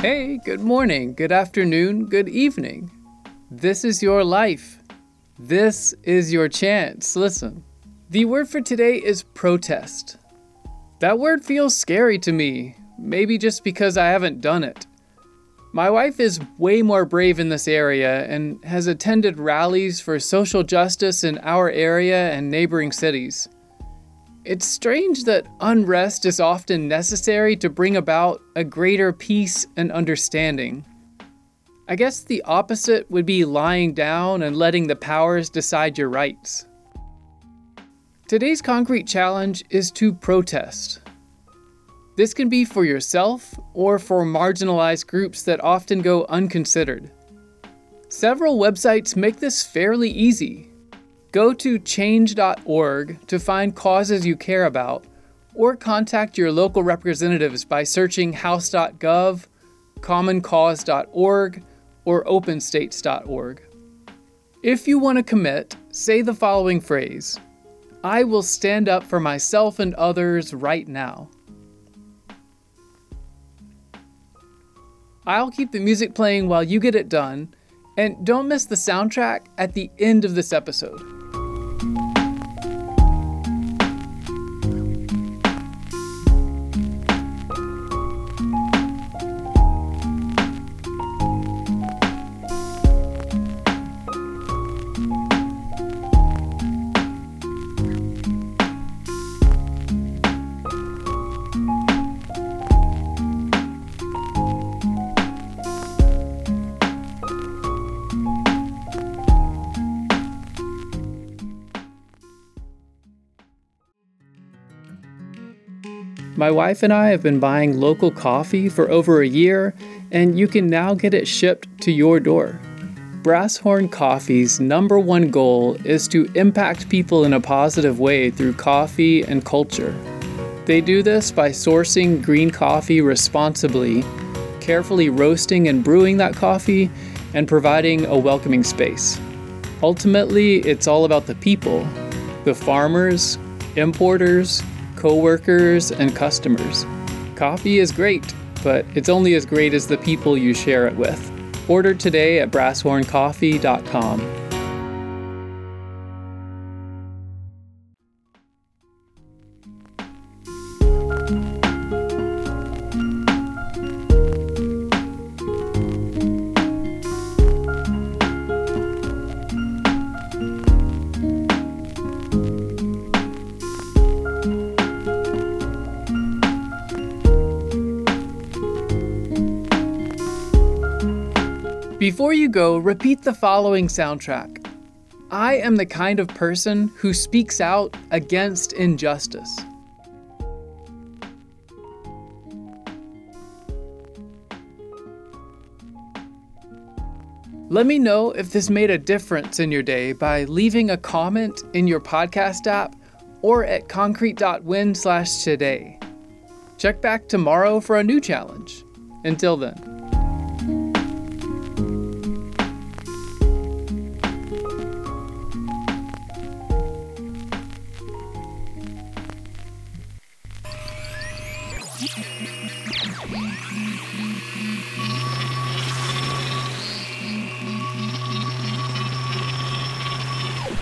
Hey, good morning, good afternoon, good evening. This is your life. This is your chance. Listen. The word for today is protest. That word feels scary to me, maybe just because I haven't done it. My wife is way more brave in this area and has attended rallies for social justice in our area and neighboring cities. It's strange that unrest is often necessary to bring about a greater peace and understanding. I guess the opposite would be lying down and letting the powers decide your rights. Today's concrete challenge is to protest. This can be for yourself or for marginalized groups that often go unconsidered. Several websites make this fairly easy, Go to change.org to find causes you care about, or contact your local representatives by searching house.gov, commoncause.org, or openstates.org. If you want to commit, say the following phrase I will stand up for myself and others right now. I'll keep the music playing while you get it done, and don't miss the soundtrack at the end of this episode. My wife and I have been buying local coffee for over a year, and you can now get it shipped to your door. Brasshorn Coffee's number one goal is to impact people in a positive way through coffee and culture. They do this by sourcing green coffee responsibly, carefully roasting and brewing that coffee, and providing a welcoming space. Ultimately, it's all about the people the farmers, importers, coworkers, and customers. Coffee is great, but it's only as great as the people you share it with. Order today at brasshorncoffee.com. Before you go, repeat the following soundtrack. I am the kind of person who speaks out against injustice. Let me know if this made a difference in your day by leaving a comment in your podcast app or at concrete.win slash today. Check back tomorrow for a new challenge. Until then. Oui, oui.